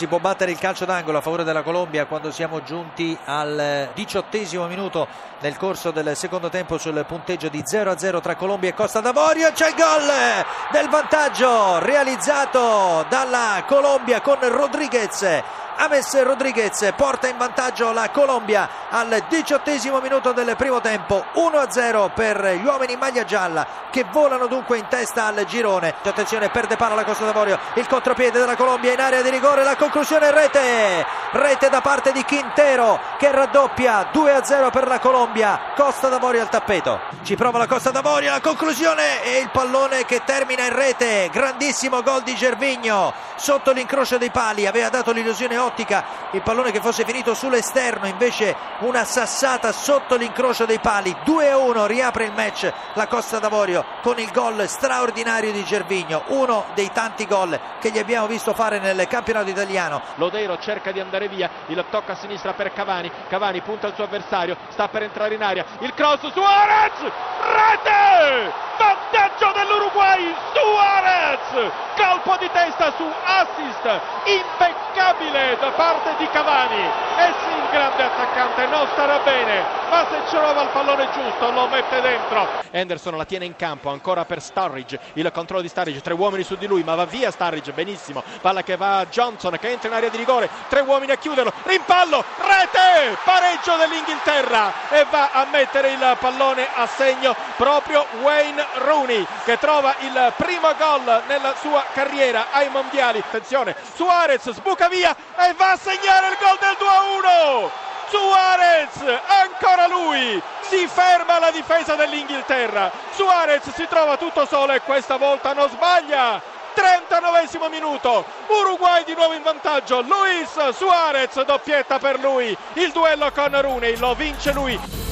Si può battere il calcio d'angolo a favore della Colombia quando siamo giunti al diciottesimo minuto nel corso del secondo tempo sul punteggio di 0-0 tra Colombia e Costa d'Avorio. C'è il gol del vantaggio realizzato dalla Colombia con Rodriguez. Ames Rodriguez porta in vantaggio la Colombia al diciottesimo minuto del primo tempo 1-0 per gli uomini in maglia gialla che volano dunque in testa al girone. Attenzione perde palla la Costa d'Avorio il contropiede della Colombia in area di rigore la conclusione rete rete da parte di Quintero che raddoppia 2-0 per la Colombia. Costa d'Avorio al tappeto. Ci prova la Costa d'Avorio la conclusione e il pallone che termina in rete. Grandissimo gol di Gervigno. Sotto l'incrocio dei pali aveva dato l'illusione ottica. Il pallone che fosse finito sull'esterno invece una sassata sotto l'incrocio dei pali. 2-1 riapre il match la Costa d'Avorio con il gol straordinario di Gervigno. Uno dei tanti gol che gli abbiamo visto fare nel campionato italiano. Lodero cerca di andare via il tocco a sinistra per Cavani Cavani punta il suo avversario sta per entrare in aria il cross Suarez rete! Vantaggio dell'Uruguay Suarez! Colpo di testa su assist impeccabile da parte di Cavani. E sì il grande attaccante non starà bene ma se trova il pallone giusto lo mette dentro. Henderson la tiene in campo ancora per Sturridge il controllo di Sturridge tre uomini su di lui ma va via Sturridge benissimo palla che va a Johnson che entra in area di rigore tre uomini a chiuderlo rimpallo rete pareggio dell'Inghilterra e va a mettere il pallone a segno proprio Wayne Rooney che trova il primo gol nella sua carriera ai mondiali. Attenzione Suarez sbuca via e va a segnare il gol del 2-1 Suarez ancora lui si ferma la difesa dell'Inghilterra. Suarez si trova tutto solo e questa volta non sbaglia 39 minuto. Uruguay di nuovo in vantaggio. Luis Suarez doppietta per lui. Il duello con Rooney lo vince lui